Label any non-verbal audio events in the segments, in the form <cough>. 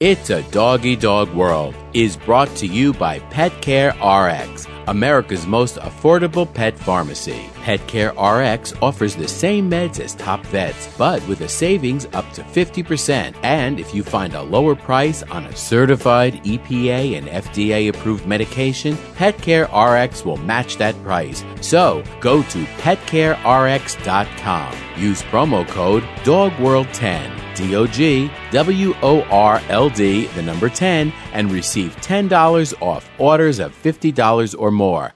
It's a Doggy Dog World is brought to you by Pet Care RX, America's most affordable pet pharmacy. Pet Care RX offers the same meds as top vets, but with a savings up to 50%. And if you find a lower price on a certified EPA and FDA approved medication, Pet Care RX will match that price. So go to petcarerx.com. Use promo code DOGWORLD10. D O G W O R L D, the number 10, and receive $10 off orders of $50 or more.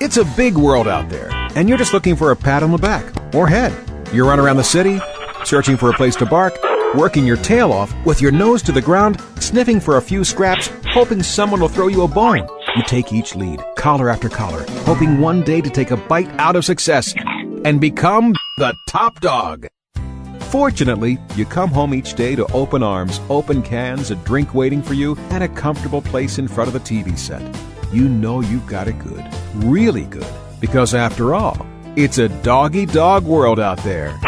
It's a big world out there, and you're just looking for a pat on the back or head. You run around the city, searching for a place to bark, working your tail off with your nose to the ground, sniffing for a few scraps, hoping someone will throw you a bone. You take each lead, collar after collar, hoping one day to take a bite out of success and become the top dog. Fortunately, you come home each day to open arms, open cans, a drink waiting for you, and a comfortable place in front of the TV set. You know you've got it good, really good, because after all, it's a doggy dog world out there.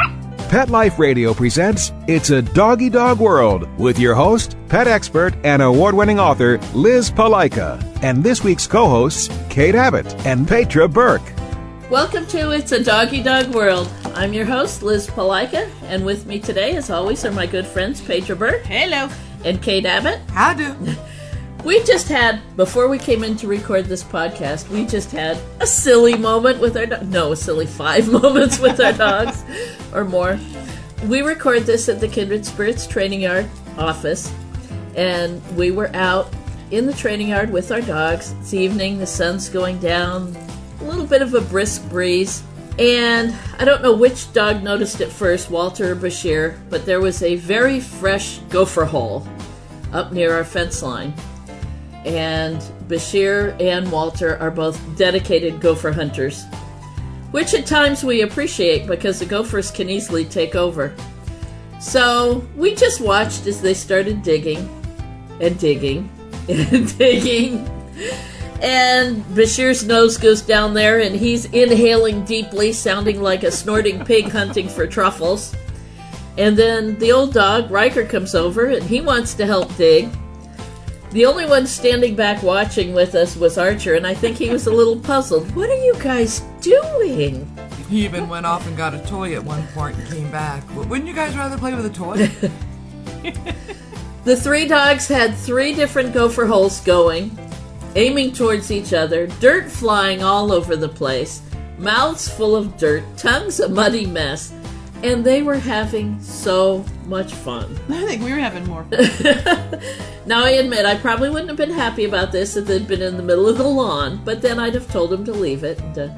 Pet Life Radio presents It's a Doggy Dog World with your host, pet expert, and award winning author Liz Palika, and this week's co hosts, Kate Abbott and Petra Burke. Welcome to It's a Doggy Dog World. I'm your host, Liz Palika, and with me today, as always, are my good friends, Petra Burke. Hello. And Kate Abbott. How do? <laughs> We just had, before we came in to record this podcast, we just had a silly moment with our dog. No, a silly five <laughs> moments with our dogs <laughs> or more. We record this at the Kindred Spirits Training Yard office, and we were out in the training yard with our dogs. It's evening, the sun's going down, a little bit of a brisk breeze. And I don't know which dog noticed it first, Walter or Bashir, but there was a very fresh gopher hole up near our fence line. And Bashir and Walter are both dedicated gopher hunters, which at times we appreciate because the gophers can easily take over. So we just watched as they started digging and digging <laughs> and digging and Bashir's nose goes down there, and he's inhaling deeply, sounding like a snorting pig hunting for truffles. And then the old dog, Riker, comes over, and he wants to help dig. The only one standing back watching with us was Archer, and I think he was a little puzzled. What are you guys doing? He even went off and got a toy at one point and came back. Wouldn't you guys rather play with a toy? <laughs> the three dogs had three different gopher holes going aiming towards each other, dirt flying all over the place, mouths full of dirt, tongues a muddy mess, and they were having so much fun. <laughs> I think we were having more fun. <laughs> now, I admit, I probably wouldn't have been happy about this if they'd been in the middle of the lawn, but then I'd have told them to leave it. And, uh,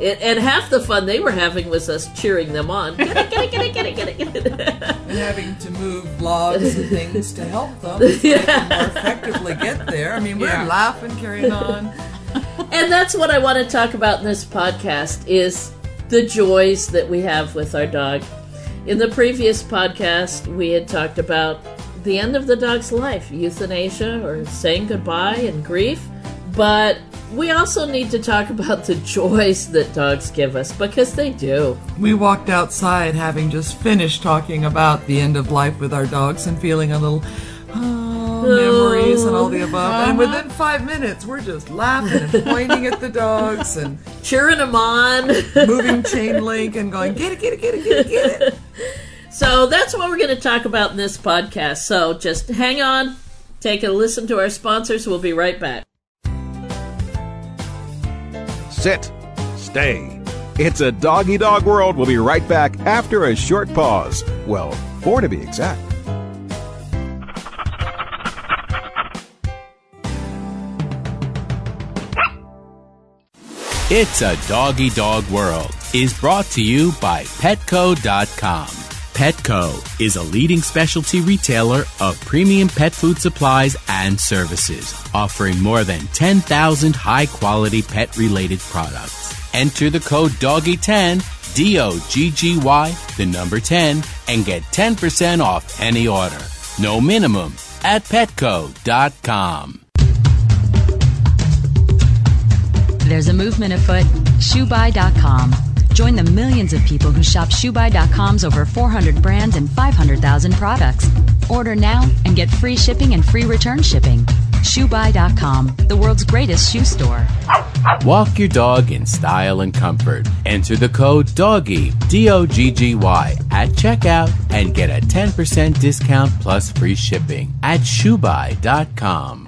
it, and half the fun they were having was us cheering them on. Get it, get it, get it, get it, get it, get it. <laughs> and having to move logs and things to help them so <laughs> yeah. they can more effectively get there. I mean, we're yeah. laughing, carrying on. <laughs> and that's what I want to talk about in this podcast is the joys that we have with our dog. In the previous podcast, we had talked about the end of the dog's life, euthanasia or saying goodbye and grief. But we also need to talk about the joys that dogs give us because they do. We walked outside having just finished talking about the end of life with our dogs and feeling a little oh, memories and all the above. Uh-huh. And within five minutes, we're just laughing and pointing at the dogs and <laughs> cheering them on, <laughs> moving chain link and going, get it, get it, get it, get it, get it. <laughs> So that's what we're going to talk about in this podcast. So just hang on, take a listen to our sponsors. We'll be right back. Sit. Stay. It's a doggy dog world. We'll be right back after a short pause. Well, four to be exact. It's a Doggy Dog World is brought to you by Petco.com. Petco is a leading specialty retailer of premium pet food supplies and services, offering more than 10,000 high quality pet related products. Enter the code DOGGY10, D O G G Y, the number 10, and get 10% off any order. No minimum at petco.com. There's a movement afoot. ShoeBuy.com Join the millions of people who shop ShoeBuy.com's over 400 brands and 500,000 products. Order now and get free shipping and free return shipping. ShoeBuy.com, the world's greatest shoe store. Walk your dog in style and comfort. Enter the code DOGGY, D O G G Y, at checkout and get a 10% discount plus free shipping at shoebuy.com.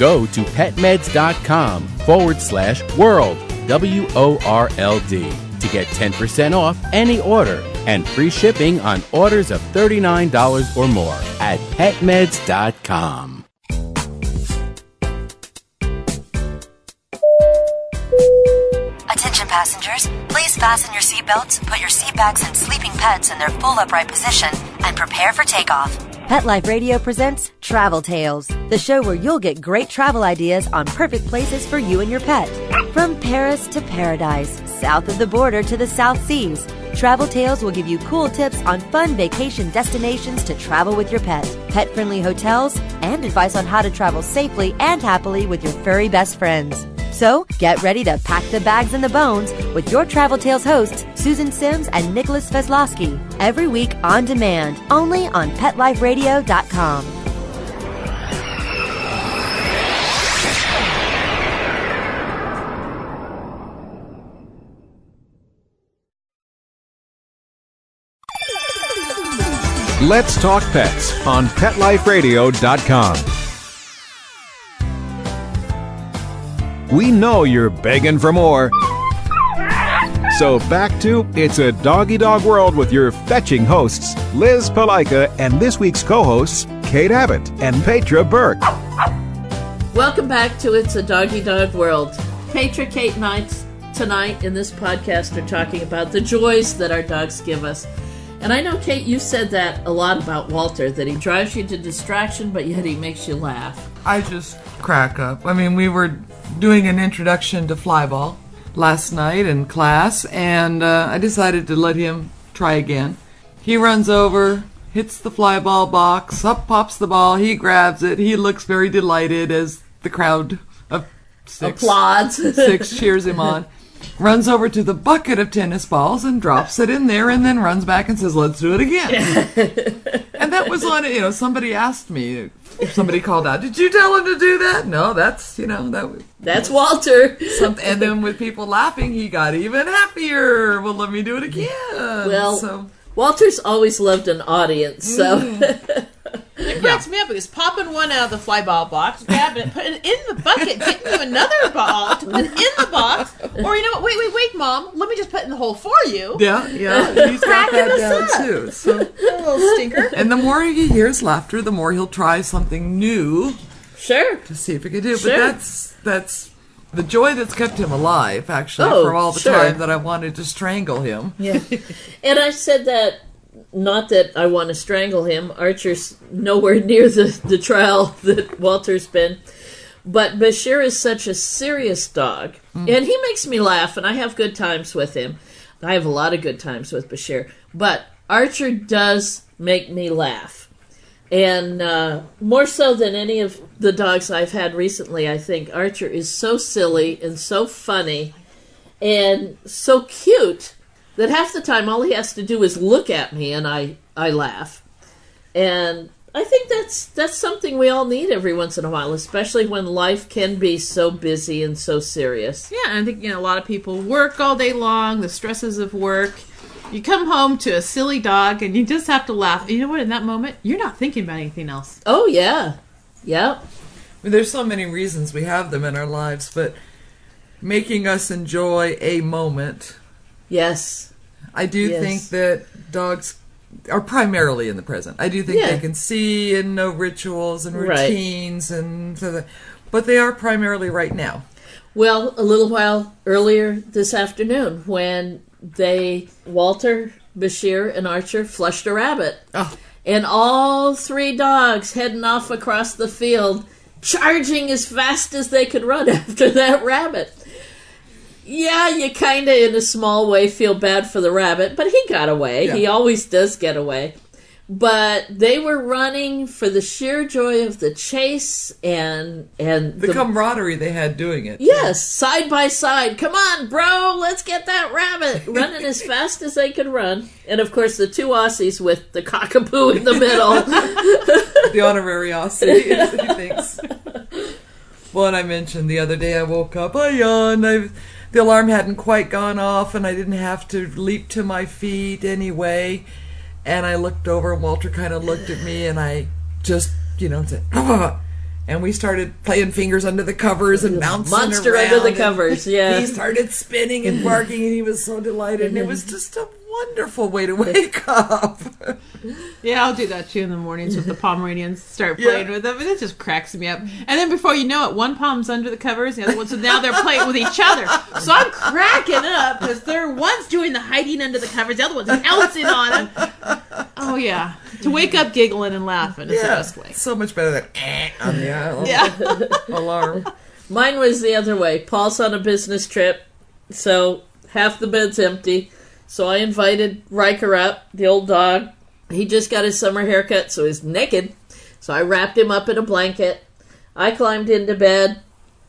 Go to petmeds.com forward slash world, W O R L D, to get 10% off any order and free shipping on orders of $39 or more at petmeds.com. Attention passengers, please fasten your seatbelts, put your seat bags and sleeping pets in their full upright position, and prepare for takeoff. Pet Life Radio presents Travel Tales, the show where you'll get great travel ideas on perfect places for you and your pet. From Paris to paradise, south of the border to the South Seas, Travel Tales will give you cool tips on fun vacation destinations to travel with your pet, pet friendly hotels, and advice on how to travel safely and happily with your furry best friends. So get ready to pack the bags and the bones with your Travel Tales hosts, Susan Sims and Nicholas Veslowski, every week on demand, only on PetLifeRadio.com. Let's Talk Pets on PetLifeRadio.com. We know you're begging for more. So back to It's a Doggy Dog World with your fetching hosts, Liz Palika, and this week's co hosts, Kate Abbott and Petra Burke. Welcome back to It's a Doggy Dog World. Petra, Kate, and I tonight in this podcast are talking about the joys that our dogs give us. And I know, Kate, you said that a lot about Walter, that he drives you to distraction, but yet he makes you laugh. I just crack up. I mean, we were doing an introduction to flyball last night in class, and uh, I decided to let him try again. He runs over, hits the flyball box, up pops the ball, he grabs it, he looks very delighted as the crowd of six, Applauds. six <laughs> cheers him on. Runs over to the bucket of tennis balls and drops it in there, and then runs back and says, "Let's do it again." <laughs> and that was on. it. You know, somebody asked me. Somebody called out, "Did you tell him to do that?" No, that's you know that. was That's Walter. Something, and then with people laughing, he got even happier. Well, let me do it again. Well, so Walter's always loved an audience, so mm. <laughs> It cracks me up because popping one out of the fly ball box, grabbing it, putting it in the bucket, getting you another ball to put in the box, or you know what? Wait, wait, wait, mom. Let me just put it in the hole for you. yeah, yeah, he's got that Cracking down up. too. So, <laughs> little stinker. and the more he hears laughter, the more he'll try something new sure. to see if he can do. it. Sure. But that's that's the joy that's kept him alive. Actually, Oh, for all the sure. time that I wanted to strangle him. Yeah. and I said that not that I want to strangle him. Archer's nowhere <laughs> near the, the trial that Walter's been. But Bashir is such a serious dog. And he makes me laugh, and I have good times with him. I have a lot of good times with Bashir. But Archer does make me laugh. And uh, more so than any of the dogs I've had recently, I think Archer is so silly and so funny and so cute that half the time all he has to do is look at me and I, I laugh. And I think that's that's something we all need every once in a while, especially when life can be so busy and so serious. Yeah, and I think you know a lot of people work all day long, the stresses of work. You come home to a silly dog, and you just have to laugh. You know what? In that moment, you're not thinking about anything else. Oh yeah. Yep. I mean, there's so many reasons we have them in our lives, but making us enjoy a moment. Yes. I do Yes. think that dogs are primarily in the present. I do think Yeah. they can see and know rituals and Right. routines and so that, but they are primarily right now. Well, a little while earlier this afternoon, when they Walter, Bashir, and Archer flushed a rabbit, Oh. and all three dogs heading off across the field, charging as fast as they could run <laughs> after that rabbit. Yeah, you kind of, in a small way, feel bad for the rabbit, but he got away. Yeah. He always does get away. But they were running for the sheer joy of the chase and and The, camaraderie they had doing it. Yes, side by side. Come on, bro, let's get that rabbit running as <laughs> fast as they could run. And of course, the two Aussies with the cockapoo in the middle. <laughs> the honorary Aussie, <laughs> he thinks. Well, and I mentioned the other day I woke up, I yawned, I, the alarm hadn't quite gone off, and I didn't have to leap to my feet anyway. And I looked over, and Walter kind of looked at me, and I just, you know, said, "Ah." <laughs> and we started playing fingers under the covers and bouncing Monster around, under the covers, <laughs> yeah. He started spinning and barking, and he was so delighted, and it was just a wonderful way to wake <laughs> up. Yeah, I'll do that too in the mornings with the <laughs> Pomeranians. Start Yeah. playing with them, and it just cracks me up. And then before you know it, one Pom's under the covers, the other one. So now they're playing with each other. So I'm cracking up because they're one's doing the hiding under the covers, the other one's pouncing on him. Oh yeah, to wake up giggling and laughing is the best way. so much better than eh, on the <laughs> alarm. Yeah. alarm. Mine was the other way. Paul's on a business trip, so half the bed's empty. So I invited Riker up, the old dog. He just got his summer haircut, so he's naked. So I wrapped him up in a blanket. I climbed into bed,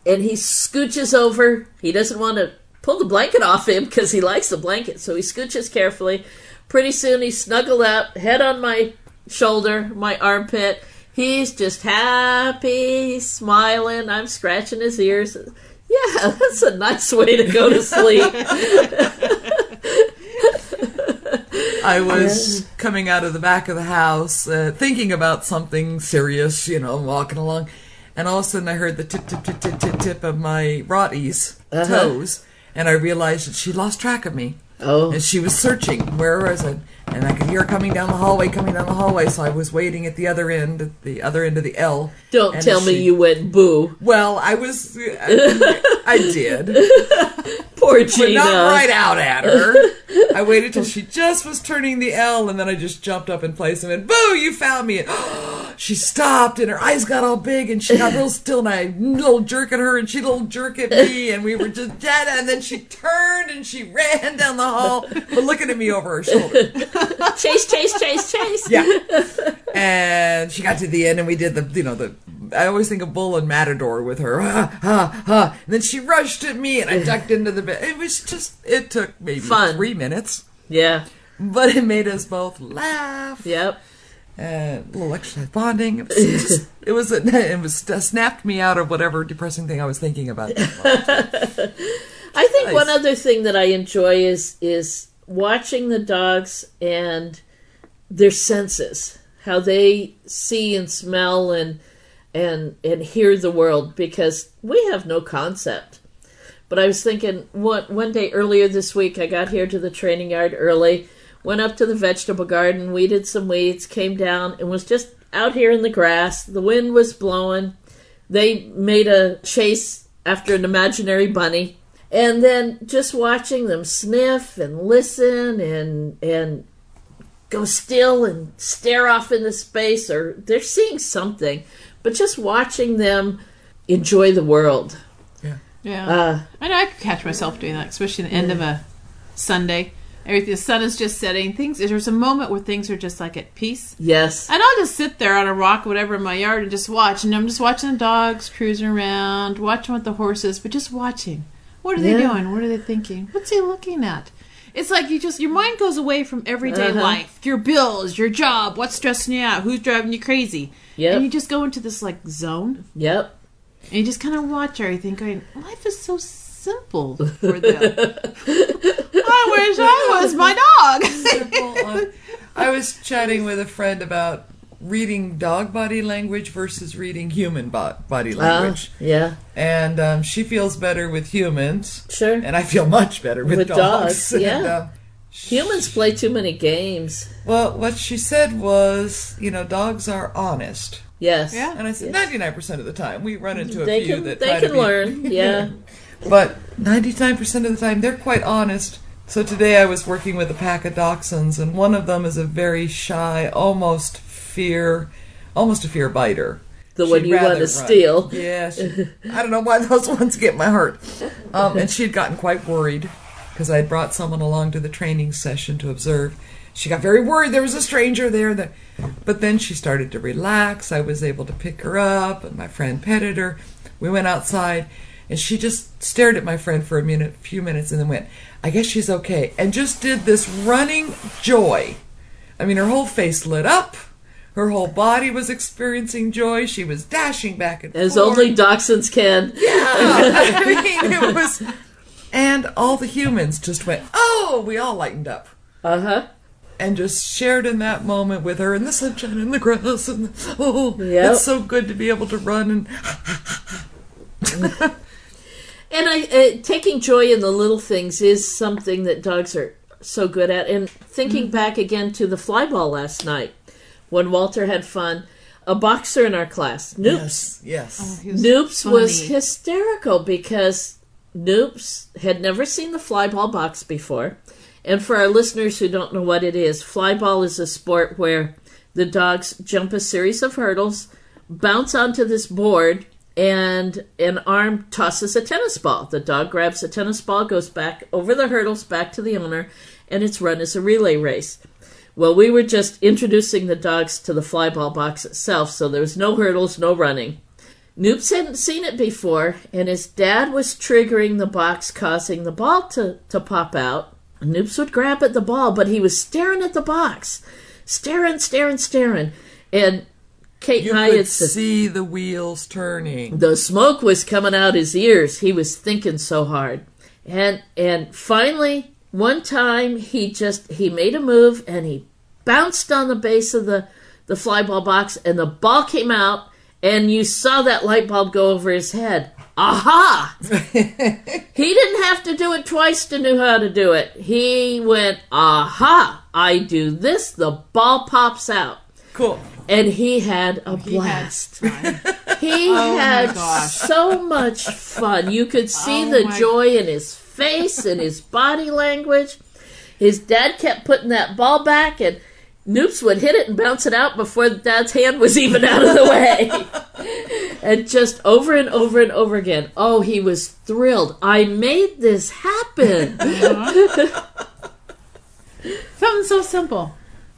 and he scooches over. He doesn't want to pull the blanket off him because he likes the blanket, so he scooches carefully. Pretty soon he's snuggled up, head on my shoulder, my armpit. He's just happy, he's smiling. I'm scratching his ears. Yeah, <laughs> that's a nice way to go to <laughs> sleep. <laughs> I was coming out of the back of the house, uh, thinking about something serious, you know, walking along, and all of a sudden I heard the tip, tip, tip, tip, tip, tip of my Rottie's toes, and I realized that she lost track of me. Oh. And she was searching. Where was it? And I could hear her coming down the hallway, coming down the hallway. So I was waiting at the other end, at the other end of the L. Don't tell me you went boo. Well, I was. I, I did. <laughs> Poor but Gina. not right out at her. <laughs> I waited till she just was turning the L, and then I just jumped up in place and went, "Boo! You found me!" And <gasps> she stopped, and her eyes got all big, and she got real <laughs> still, and I little jerk at her, and she little jerk at me, and we were just dead. And then she turned and she ran down the hall, but looking at me over her shoulder. <laughs> chase, chase, chase, chase. Yeah. And she got to the end, and we did the, you know, the. I always think of Bull and Matador with her. Ha, ha, ha. And then she rushed at me, and I ducked into the bed. It was just, it took maybe Fun. three minutes, Yeah. but it made us both laugh. Yep. And a little exercise bonding. It was, just, <laughs> it was, a, it was uh, snapped me out of whatever depressing thing I was thinking about. <laughs> I think Nice. one other thing that I enjoy is is watching the dogs and their senses, how they see and smell and and and hear the world because we have no concept. But I was thinking one one day earlier this week I got here to the training yard early, went up to the vegetable garden, weeded some weeds, came down and was just out here in the grass. The wind was blowing. They made a chase after an imaginary bunny. And then just watching them sniff and listen and and go still and stare off into space or they're seeing something. But just watching them enjoy the world. Yeah. Uh, I know I could catch myself doing that, especially the end of a Sunday. Everything, the sun is just setting. Things there's a moment where things are just like at peace. Yes. And I'll just sit there on a rock, or whatever, in my yard, and just watch. And I'm just watching the dogs cruising around, watching with the horses, but just watching. What are they Yeah. doing? What are they thinking? What's he looking at? It's like you just your mind goes away from everyday Uh-huh. life, your bills, your job, what's stressing you out, who's driving you crazy, Yep. and you just go into this like zone. Yep. And you just kind of watch everything going, life is so simple for them. <laughs> I wish I was my dog. Simple. Uh, I was chatting with a friend about reading dog body language versus reading human bo- body Uh, language. yeah. and um, she feels better with humans. Sure. And I feel much better with, With dogs. dogs, <laughs> yeah. And, uh, Humans play too many games. well, what she said was, you know, dogs are honest. Yes. Yeah. And I said, ninety nine percent of the time, we run into a They few can that they try to can be- learn. <laughs> Yeah. But 99% of the time, they're quite honest. So today I was working with a pack of dachshunds, and one of them is a very shy, almost fear, almost a fear biter. The one She'd you want to steal. Yeah, <laughs> she, I don't know why those ones get my heart. Um, and she had gotten quite worried because I had brought someone along to the training session to observe. She got very worried there was a stranger there. That, but then she started to relax. I was able to pick her up, and my friend petted her. We went outside, and she just stared at my friend for a minute, a few minutes, and then went, "I guess she's okay," and just did this running joy. I mean, her whole face lit up. Her whole body was experiencing joy. She was dashing back and forth. As forth. only dachshunds can. <laughs> I mean, it was. And all the humans just went, oh, we all lightened up. Uh huh. And just shared in that moment with her in the sunshine and the grass. And oh, Yep. it's so good to be able to run. And <laughs> And I, uh, taking joy in the little things is something that dogs are so good at. And thinking Mm-hmm. back again to the fly ball last night, when Walter had fun, a boxer in our class, Noops, yes, yes. Noops was funny. hysterical because Noops had never seen the flyball box before. And for our listeners who don't know what it is, flyball is a sport where the dogs jump a series of hurdles, bounce onto this board, and an arm tosses a tennis ball. The dog grabs a tennis ball, goes back over the hurdles back to the owner, and it's run as a relay race. Well, we were just introducing the dogs to the fly ball box itself, so there was no hurdles, no running. Noops hadn't seen it before, and his dad was triggering the box, causing the ball to, to pop out. Noops would grab at the ball, but he was staring at the box. Staring, staring, staring. And Kate You and I could had see the wheels turning. the smoke was coming out his ears. He was thinking so hard. And and finally one time he just he made a move and he bounced on the base of the the fly ball box and the ball came out and you saw that light bulb go over his head. Aha! <laughs> he didn't have to do it twice to know how to do it. He went, aha! I do this, the ball pops out. Cool. And he had a He had blast. He <laughs> Oh had so much fun. You could see Oh the my- joy in his face and his body language. His dad kept putting that ball back, and Noops would hit it and bounce it out before the dad's hand was even out of the way. <laughs> and just over and over and over again. Oh, he was thrilled. I made this happen. <laughs> Something so simple.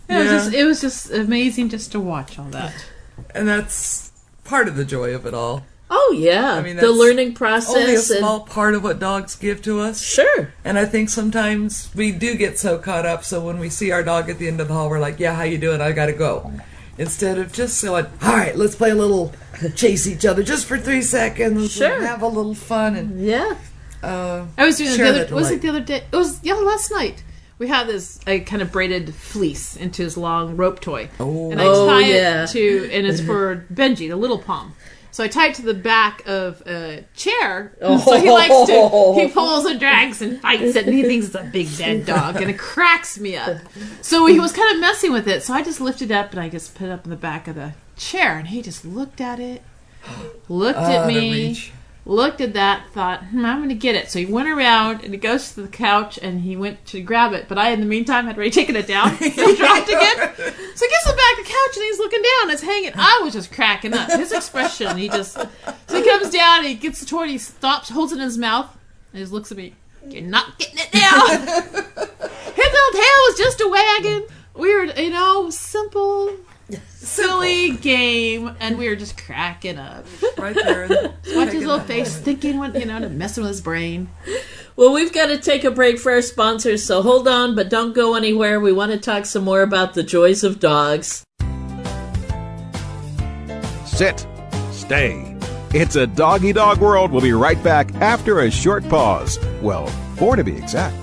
It was just it was just amazing just to watch all that. And that's part of the joy of it all. Oh, yeah. I mean, the learning process. Only a and- small part of what dogs give to us. Sure. And I think sometimes we do get so caught up. So when we see our dog at the end of the hall, we're like, "Yeah, how you doing? I got to go." Instead of just going, "All right, let's play a little <laughs> chase each other just for three seconds. Sure. and have a little fun." And Yeah. uh, I was doing it the other. Was it the other day? It was yeah, last night. We had this. I kind of braided fleece into his long rope toy, Oh. and I Oh, tie yeah. it to, and it's for <laughs> Benji, the little Pom. So I tie it to the back of a chair. <laughs> Oh. So he likes to. He <laughs> pulls and drags and fights it, and he thinks it's a big dead <laughs> dog, and it cracks me up. So he was kind of messing with it. So I just lifted it up and I just put it up in the back of the chair, and he just looked at it, looked out at me. Looked at that, thought, hmm, I'm going to get it. So he went around and he goes to the couch and he went to grab it. But I, in the meantime, had already <laughs> taken it down. So he <laughs> dropped it again. So he gets it back to the couch and he's looking down. It's hanging. I was just cracking up. His expression, he just. So he comes down and he gets the toy and he stops, holds it in his mouth, and he just looks at me. You're not getting it now. <laughs> his little tail was just a wagging. We were, you know, simple. Silly game, and we were just cracking up. right there. Watch his little face, thinking, what you know, to messing with his brain. Well, we've got to take a break for our sponsors, so hold on, but don't go anywhere. We want to talk some more about the joys of dogs. Sit. Stay. It's a doggy dog world. We'll be right back after a short pause. Well, four to be exact.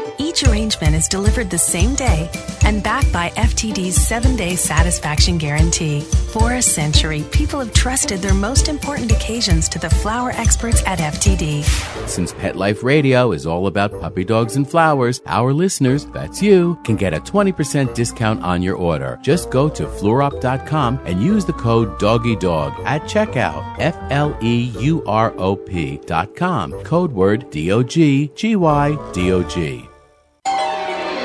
Each arrangement is delivered the same day and backed by FTD's seven day satisfaction guarantee. For a century, people have trusted their most important occasions to the flower experts at FTD. Since Pet Life Radio is all about puppy dogs and flowers, our listeners, that's you, can get a 20% discount on your order. Just go to fleurop.com and use the code DOGGYDOG at checkout. F L E U R O P.com. Code word D O G G Y D O G.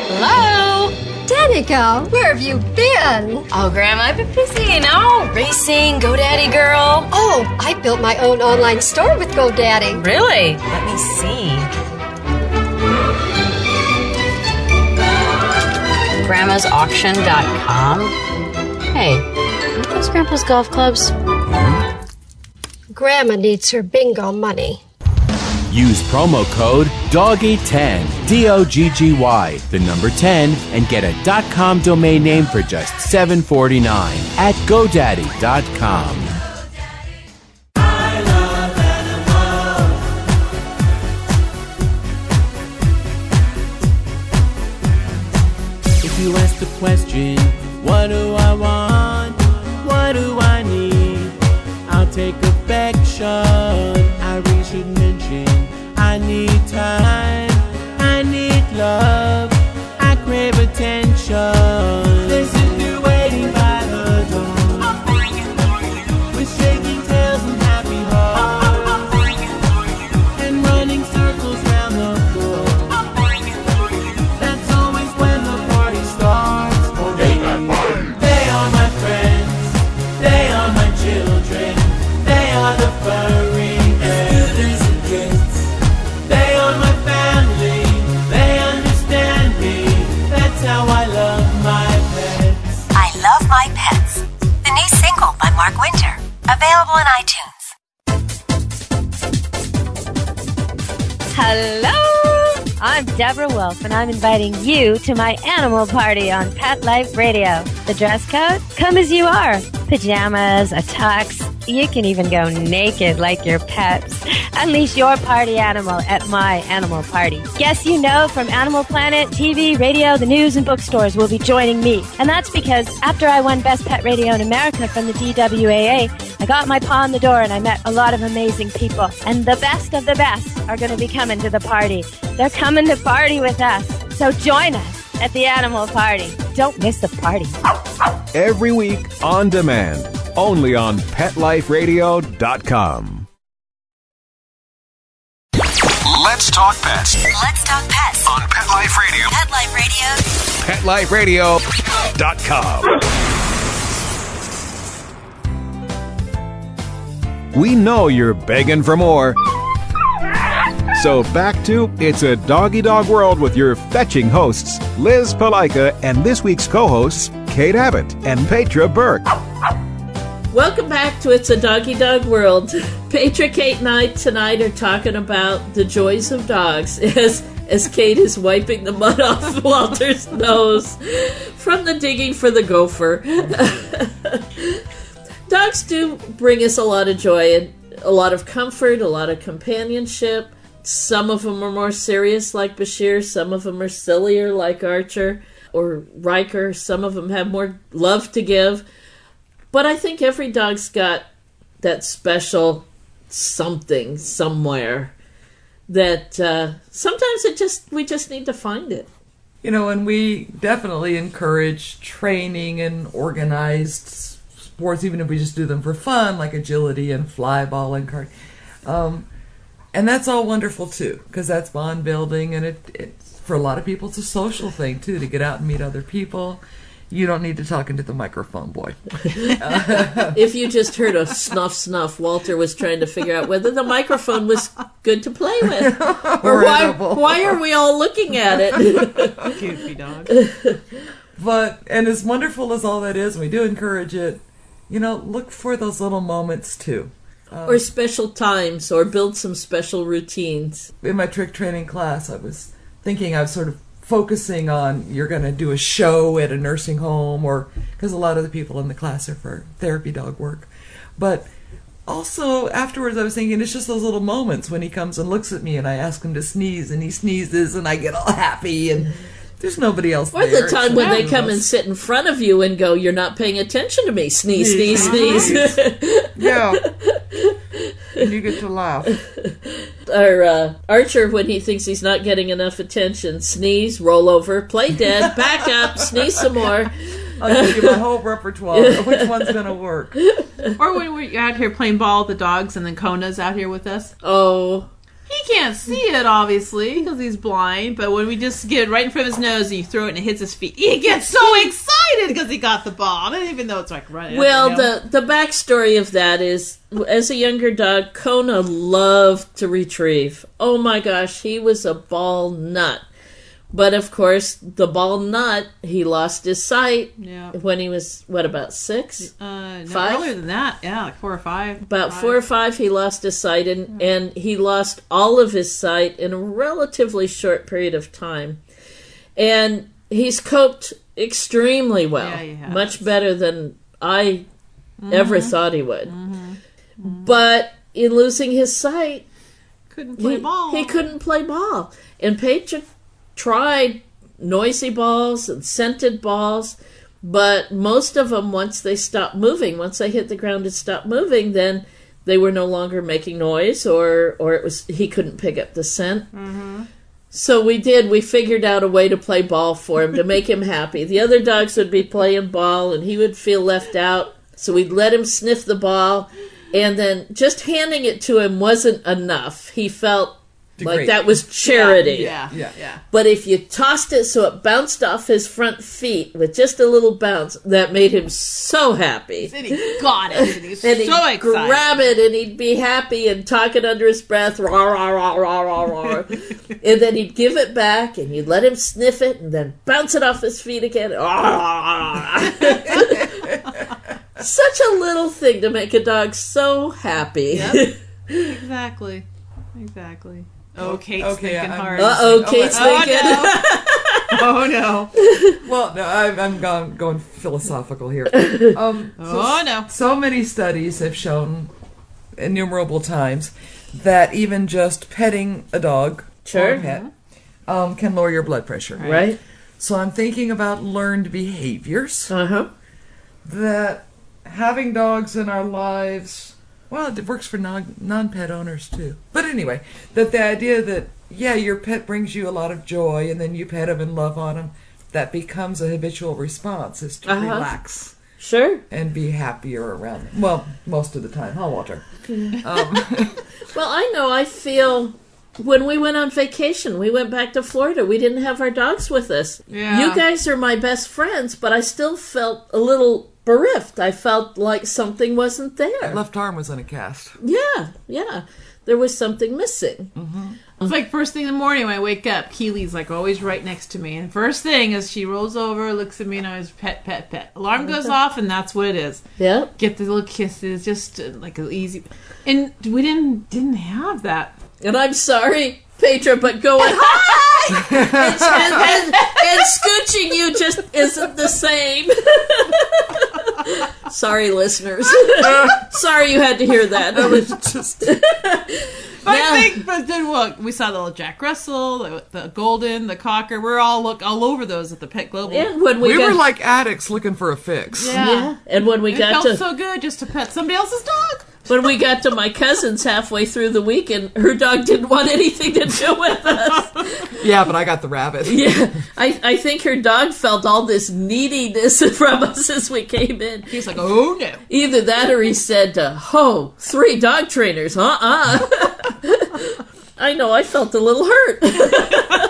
Hello? Danica, where have you been? Oh, Grandma, I've been busy, you know, racing, GoDaddy girl. Oh, I built my own online store with GoDaddy. Really? Let me see. Grandma'sAuction.com. Hey, those Grandpa's golf clubs? Hmm? Grandma needs her bingo money. Use promo code DOGGY10, D O G G Y, the number 10, and get a .com domain name for just $7.49 at GoDaddy.com. If you ask the question, what do I want? What do I need? I'll take affection. Deborah Wolfe, and I'm inviting you to my animal party on Pet Life Radio. The dress code? Come as you are. Pajamas, a tux. You can even go naked like your pets. <laughs> Unleash your party animal at my animal party. Guests you know from Animal Planet, TV, radio, the news, and bookstores will be joining me. And that's because after I won Best Pet Radio in America from the DWAA, I got my paw in the door and I met a lot of amazing people. And the best of the best are going to be coming to the party. They're coming to party with us. So join us at the animal party. Don't miss the party. Every week on demand, only on PetLifeRadio.com. Let's talk pets Let's talk pets on Pet Life Radio. Pet Life Radio. PetLifeRadio.com. We know you're begging for more. So back to It's a Doggy Dog World with your fetching hosts, Liz Palika, and this week's co hosts, Kate Abbott and Petra Burke. Welcome back to It's a Doggy Dog World. Petra, Kate, and I tonight are talking about the joys of dogs <laughs> as, as Kate is wiping the mud <laughs> off Walter's nose from the digging for the gopher. <laughs> dogs do bring us a lot of joy and a lot of comfort, a lot of companionship. Some of them are more serious, like Bashir. Some of them are sillier, like Archer or Riker. Some of them have more love to give. But I think every dog's got that special something somewhere that uh, sometimes it just we just need to find it. You know, and we definitely encourage training and organized sports, even if we just do them for fun, like agility and flyball and card. Um, and that's all wonderful too, because that's bond building, and it, it's for a lot of people, it's a social thing too to get out and meet other people. You don't need to talk into the microphone, boy. <laughs> if you just heard a snuff snuff, Walter was trying to figure out whether the microphone was good to play with, <laughs> or why why are we all looking at it? <laughs> Goofy dog. But and as wonderful as all that is, we do encourage it. You know, look for those little moments too. Uh, or special times, or build some special routines. in my trick training class, I was thinking I was sort of focusing on you're going to do a show at a nursing home, or because a lot of the people in the class are for therapy dog work. But also afterwards I was thinking it's just those little moments when he comes and looks at me and I ask him to sneeze and he sneezes and I get all happy and there's nobody else Or there. the time It's when they come and sit in front of you and go, "You're not paying attention to me." Sneeze, sneeze, sneeze. <laughs> yeah. And you get to laugh. Or uh, Archer, when he thinks he's not getting enough attention, sneeze, roll over, play dead, back up, <laughs> sneeze some more. I'll give you my whole repertoire. Which one's gonna work? Or when we're out here playing ball with the dogs, and then Kona's out here with us. Oh, He can't see it, obviously, because he's blind. But when we just get it right in front of his nose and you throw it and it hits his feet, he gets so excited because he got the ball, and even though it's like running. Well, up the hill. the the backstory of that is, as a younger dog, Kona loved to retrieve. Oh my gosh, he was a ball nut. But of course, the ball nut, he lost his sight Yeah. when he was what about six? uh, no, five? earlier than that, yeah, like four or five. About Five. four or five, he lost his sight, and, and he lost all of his sight in a relatively short period of time. And he's coped extremely well, Yeah, much better than I ever Mhm. thought he would. But in losing his sight, Couldn't play he, ball. he couldn't play ball. And Paige tried noisy balls and scented balls, but most of them, once they stopped moving, once they hit the ground and stopped moving, then they were no longer making noise, or or it was he couldn't pick up the scent. Mm-hmm. So we did. We figured out a way to play ball for him to make him happy. The other dogs would be playing ball, and he would feel left out. So we'd let him sniff the ball, and then just handing it to him wasn't enough. He felt like that was charity. Yeah, yeah, yeah. But if you tossed it so it bounced off his front feet with just a little bounce, that made him so happy. And he got it, and <laughs> he was And so he'd excited. grab it and he'd be happy and talking under his breath, rah, rah, rah, rah, rah, rah. <laughs> and then he'd give it back and you'd let him sniff it and then bounce it off his feet again. Rah, rah, rah. <laughs> Such a little thing to make a dog so happy. Yep. exactly, exactly. Oh, Kate's Okay, thinking I'm- hard. Uh-oh, Kate's oh, thinking. No. <laughs> oh no. Well, no, I'm, I'm going, going philosophical here. <laughs> Um, Oh, no. So many studies have shown innumerable times that even just petting a dog Sure. or a pet um, can lower your blood pressure. Right? So I'm thinking about learned behaviors Uh huh. that having dogs in our lives, well, it works for non non pet owners too. But anyway, that the idea that yeah, your pet brings you a lot of joy, and then you pet them and love on them, that becomes a habitual response is to Uh-huh. relax Sure. and be happier around them. Well, most of the time, huh, Walter? <laughs> Um, <laughs> Well, I know I feel when we went on vacation, we went back to Florida. We didn't have our dogs with us. Yeah. You guys are my best friends, but I still felt a little bereft. I felt like something wasn't there. left arm was in a cast. Yeah, yeah. There was something missing. It's like first thing in the morning when I wake up, Keely's like always right next to me. And first thing is she rolls over, looks at me, and I was pet, pet, pet. Alarm goes off, and that's what it is. Yeah. Get the little kisses, just uh, like an easy. And we didn't didn't have that. And I'm sorry, Petra, but going hi and, and, and, and scooching you just isn't the same. <laughs> sorry, listeners. <laughs> sorry you had to hear that. That was just. <laughs> But Yeah. I think, but then look, we saw the little Jack Russell, the, the Golden, the Cocker. We're all look all over those at the Pet Global. And when we, We got, were like addicts looking for a fix. Yeah. yeah, and when we It got felt to so good just to pet somebody else's dog. When we got to my cousin's halfway through the weekend, her dog didn't want anything to do with us. Yeah, but I got the rabbit. <laughs> Yeah, I, I think her dog felt all this neediness <laughs> from us as we came in. He's like, oh no. Either that or he said, uh, "Ho, three dog trainers, uh uh." <laughs> I know, I felt a little hurt. <laughs>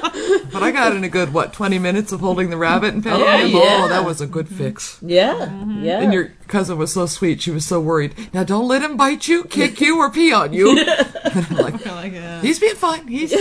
But I got in a good, what, 20 minutes of holding the rabbit and petting Oh, him? yeah. Oh, that was a good fix. yeah, yeah. And your cousin was so sweet. She was so worried. Now, don't let him bite you, kick you, or pee on you. <laughs> I'm like, <laughs> Like, he's being fine. He's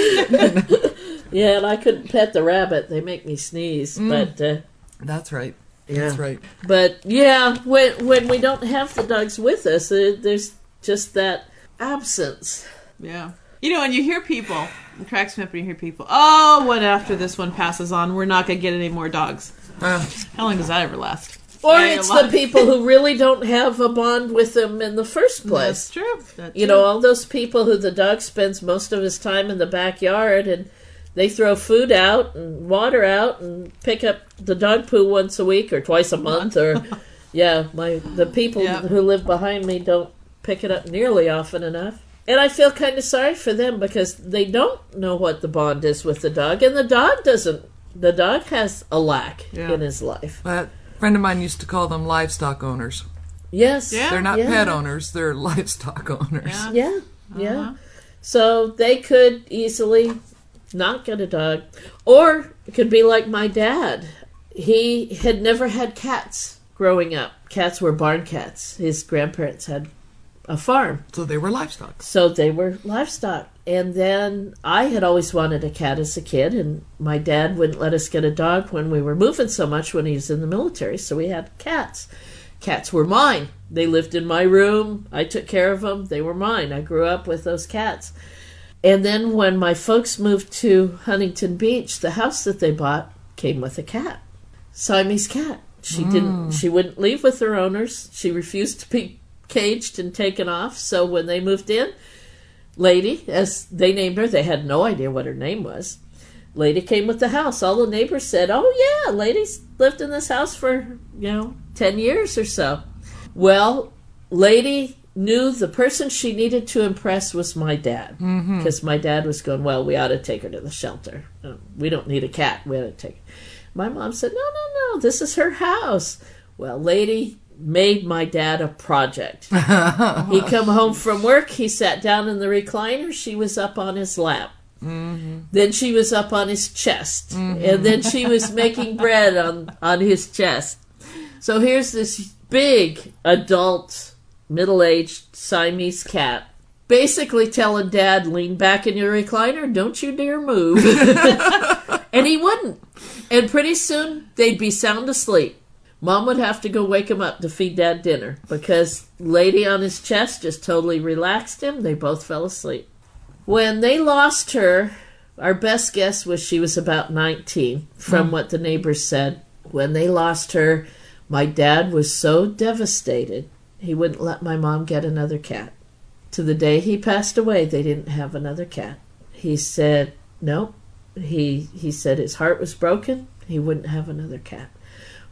yeah, and I couldn't pet the rabbit. They make me sneeze. But uh, That's right. Yeah. That's right. But yeah, when when we don't have the dogs with us, uh, there's just that absence. yeah. You know, and you hear people, it cracks me up when you hear people, oh, what after this one passes on, we're not going to get any more dogs. Uh, How long does that ever last? Or Hey, a it's the people who really don't have a bond with them in the first place. That's true. That's You know, all those people who the dog spends most of his time in the backyard and they throw food out and water out and pick up the dog poo once a week or twice a month or <laughs> yeah, my the people Yeah. who live behind me don't pick it up nearly often enough. And I feel kind of sorry for them because they don't know what the bond is with the dog and the dog doesn't the dog has a lack Yeah. in his life. A friend of mine used to call them livestock owners. Yes. They're not yeah. pet owners, they're <laughs> livestock owners. Yeah, yeah. Uh-huh. So they could easily not get a dog. Or it could be like my dad. He had never had cats growing up. Cats were barn cats. His grandparents had a farm. So they were livestock. So they were livestock. And then I had always wanted a cat as a kid, and my dad wouldn't let us get a dog when we were moving so much when he was in the military, so we had cats. Cats were mine. They lived in my room. I took care of them. They were mine. I grew up with those cats. And then when my folks moved to Huntington Beach, the house that they bought came with a cat. Siamese cat. She didn't mm. she wouldn't leave with her owners. She refused to be caged and taken off. So when they moved in, Lady, as they named her, they had no idea what her name was. Lady came with the house. All the neighbors said, "Oh yeah, Lady's lived in this house for, you know, 10 years or so." Well, Lady knew the person she needed to impress was my dad. Because my dad was going, Well, we ought to take her to the shelter. Uh, We don't need a cat. We ought to take her. My mom said, No, no, no, this is her house. Well, Lady made my dad a project. <laughs> he come home from work, he sat down in the recliner, she was up on his lap. Mm-hmm. Then she was up on his chest. And then she was mm-hmm. making bread on, on his chest. So here's this big adult, middle aged Siamese cat. Basically telling dad, lean back in your recliner, don't you dare move. <laughs> and he wouldn't. And pretty soon they'd be sound asleep. Mom would have to go wake him up to feed dad dinner because lady on his chest just totally relaxed him. They both fell asleep. When they lost her, our best guess was she was about 19 from Mm. what the neighbors said. When they lost her, my dad was so devastated, he wouldn't let my mom get another cat. To the day he passed away, they didn't have another cat. He said, nope. He, he said his heart was broken. He wouldn't have another cat.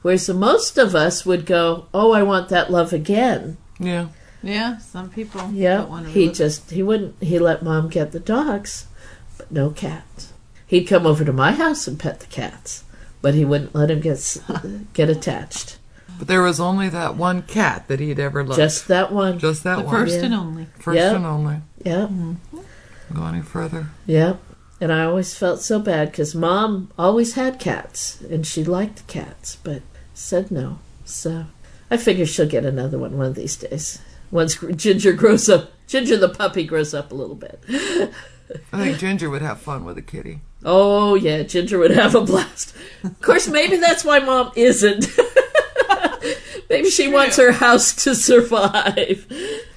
Whereas most of us would go, oh, I want that love again. Yeah. Yeah, some people Yeah, don't want he relive- just he wouldn't. He let mom get the dogs, but no cats. He'd come over to my house and pet the cats, but he wouldn't let him get <laughs> get attached. But there was only that one cat that he'd ever loved. Just that one. Just that The one. first Yeah. and only. First Yep. and only. Yep. Mm-hmm. Go any further. Yep. And I always felt so bad because mom always had cats and she liked cats, but said no. So I figure she'll get another one one of these days. Once Ginger grows up, Ginger the puppy grows up a little bit. I think Ginger would have fun with a kitty. Oh yeah, Ginger would have a blast. Of course, maybe that's why mom isn't. <laughs> maybe she wants her house to survive.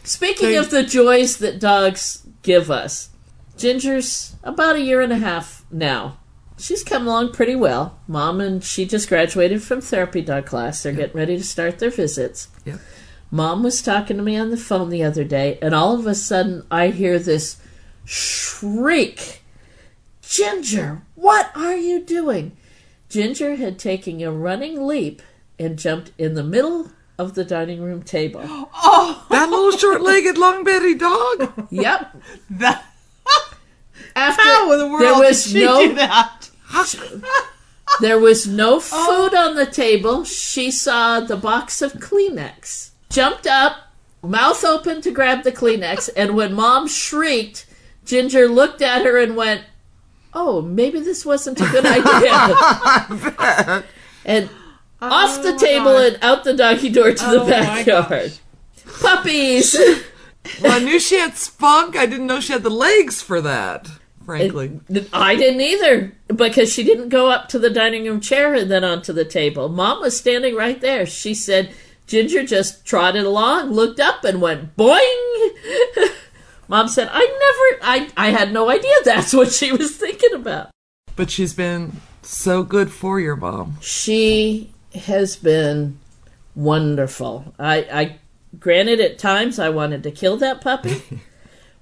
Speaking of the joys that dogs give us, Ginger's about a year and a half now. She's come along pretty well. Mom and she just graduated from therapy dog class. They're getting ready to start their visits. Yep. Mom was talking to me on the phone the other day, and all of a sudden I hear this shriek. Ginger, what are you doing? Ginger had taken a running leap and jumped in the middle of the dining room table. <gasps> Oh, that little short-legged, long-bellied dog. Yep. <laughs> That After How in the world there was did she no do that? There was no food oh. on the table. She saw the box of Kleenex. Jumped up, mouth open to grab the Kleenex, and when mom shrieked, Ginger looked at her and went, "Oh, maybe this wasn't a good <laughs> idea." and oh off the table and out the doggy door to the Oh, my backyard. Puppies. <laughs> Well, I knew she had spunk. I didn't know she had the legs for that. Frankly, I didn't either because she didn't go up to the dining room chair and then onto the table. Mom was standing right there. She said Ginger just trotted along, looked up, and went boing. <laughs> Mom said, "I never, I, I had no idea that's what she was thinking about." but she's been so good for your mom. She has been wonderful. I, I granted at times I wanted to kill that puppy. <laughs>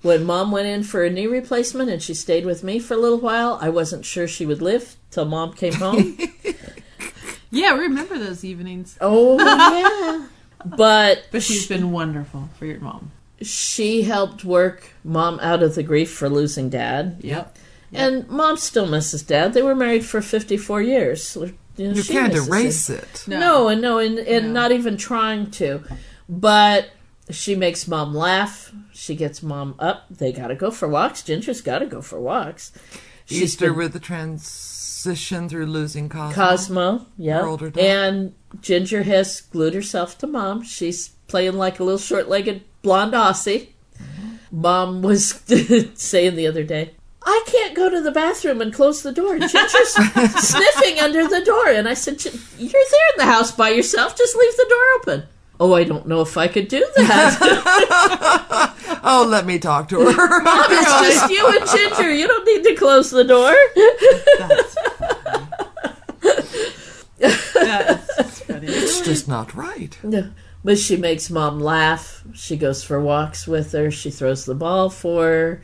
when mom went in for a knee replacement and she stayed with me for a little while, I wasn't sure she would live till mom came home. <laughs> Yeah, I remember those evenings. oh yeah. <laughs> But But she's been wonderful for your mom. she helped work mom out of the grief for losing dad. Yep. And mom still misses dad. They were married for 54 years. You, know, You can't erase him. it. No, and no, and, and not even trying to. But she makes mom laugh. She gets mom up. They got to go for walks. Ginger's got to go for walks. She's Easter been- with the transition through losing Cosmo. Cosmo, yeah. Her older dog. And Ginger has glued herself to mom. She's playing like a little short legged blonde Aussie. Mom was <laughs> saying the other day, I can't go to the bathroom and close the door. Ginger's <laughs> sniffing under the door. And I said, You're there in the house by yourself. Just leave the door open. Oh, I don't know if I could do that. <laughs> <laughs> Oh, let me talk to her. Mom, it's <laughs> just you and Ginger. You don't need to close the door. That's. funny. It's just not right. No. But she makes mom laugh. She goes for walks with her. She throws the ball for her.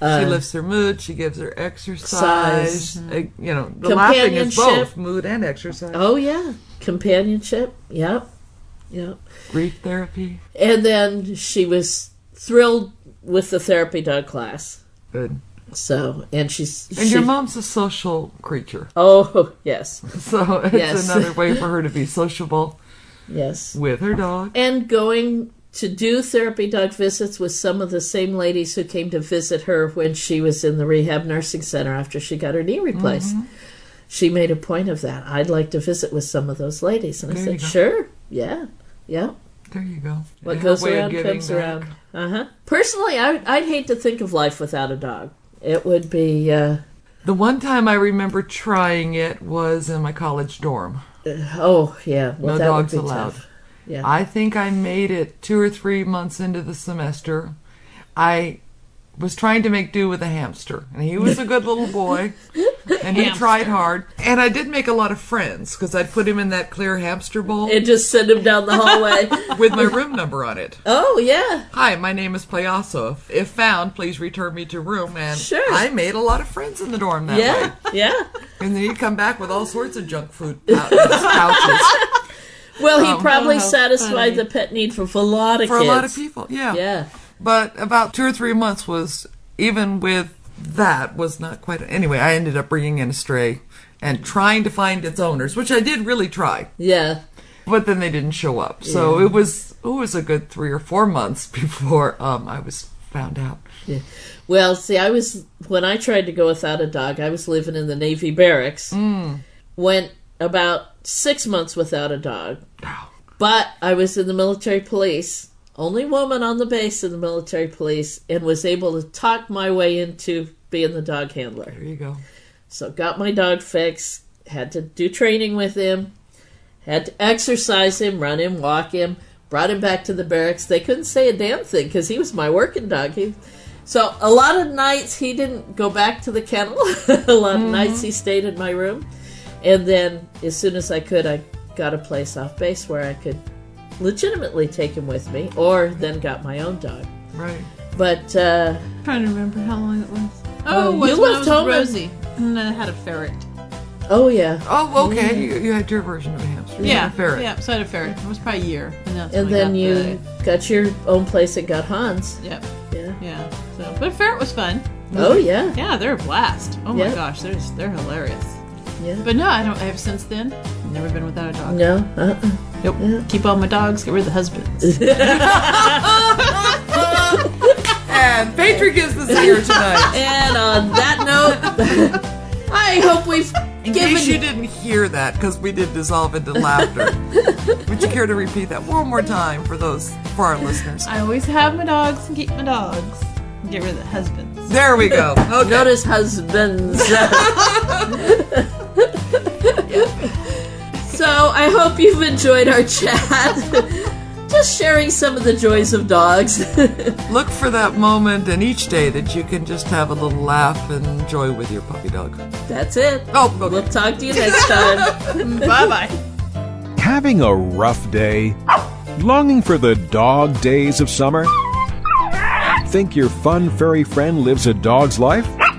she Uh, lifts her mood. She gives her exercise. Size. Uh, you know, the laughing is both Companionship. mood and exercise. Oh yeah, companionship. Yep, yep. Grief therapy. And then she was thrilled with the therapy dog class. Good. So, and she's And your mom's a social creature. Oh yes, <laughs> So it's Yes. another way for her to be <laughs> sociable yes. with her dog. and going to do therapy dog visits with some of the same ladies who came to visit her when she was in the rehab nursing center after she got her knee replaced. Mhm. She made a point of that. I'd like to visit with some of those ladies. And I said, sure, yeah, yeah. There you go. What goes around comes back. around. Uh huh. Personally, I, I'd hate to think of life without a dog. It would be, uh, The one time I remember trying it was in my college dorm. oh, yeah. Well, no that would dogs be allowed. tough. Yeah. I think I made it two or three months into the semester. I was trying to make do with a hamster, and he was a good little boy, <laughs> and he Hamster. tried hard. And I did make a lot of friends because I'd put him in that clear hamster bowl And just send him down the hallway. <laughs> with my room number on it. oh, yeah. Hi, my name is Payaso. If- If found, please return me to room. And Sure. I made a lot of friends in the dorm that Yeah, way. yeah. yeah. And then he'd come back with all sorts of junk food out in his pouches. <laughs> Well, he Um, probably oh, how satisfied funny. the pet need for, for a lot of for kids. a lot of people. Yeah, Yeah. But about two or three months was even with that was not quite. Anyway, I ended up bringing in a stray and trying to find its owners, which I did really try. Yeah. But then they didn't show up, so Yeah. it was it was a good three or four months <laughs> before um, I was found out. Yeah. Well, see, I was when I tried to go without a dog. I was living in the Navy barracks. Mm. Went about six months without a dog, but I was in the military police. Only woman on the base in the military police, and was able to talk my way into being the dog handler. There you go. So got my dog fixed. Had to do training with him. Had to exercise him, run him, walk him. Brought him back to the barracks. They couldn't say a damn thing because he was my working dog. He, so a lot of nights he didn't go back to the kennel. <laughs> a lot of mm-hmm. nights he stayed in my room. And then as soon as I could, I got a place off base where I could legitimately take him with me, or then got my own dog. Right. But uh, trying to remember how long it was. Oh, was you when I left was home with and- Rosie, and I had a ferret. oh yeah, Oh, okay. You, you had your version of a hamster. You had Yeah, a ferret. yeah. So I had a ferret. It was probably a year, and, that's and then got you got your own place and got Hans. Yep. Yeah. Yeah. So, but a ferret was fun. Oh, yeah. Yeah, they're a blast. Oh my gosh, they're just, they're hilarious. Yeah. But no, I don't. I have since then never been without a dog. No. Uh-uh. Nope. Keep all my dogs. Get rid of the husbands. <laughs> And Patrick is the singer <laughs> tonight. And on that note, <laughs> I hope we've In given case you didn't hear that, because we did dissolve into laughter, would you care to repeat that one more time for those for our listeners? I always have my dogs and keep my dogs. Get rid of the husbands. There we go. Okay. Notice husbands. So I hope you've enjoyed our <laughs> chat. Just sharing some of the joys of dogs. <laughs> Look for that moment in each day that you can just have a little laugh and joy with your puppy dog. That's it. Oh, okay. We'll talk to you next time. <laughs> bye bye. Having a rough day? Longing for the dog days of summer? Think your fun furry friend lives a dog's life?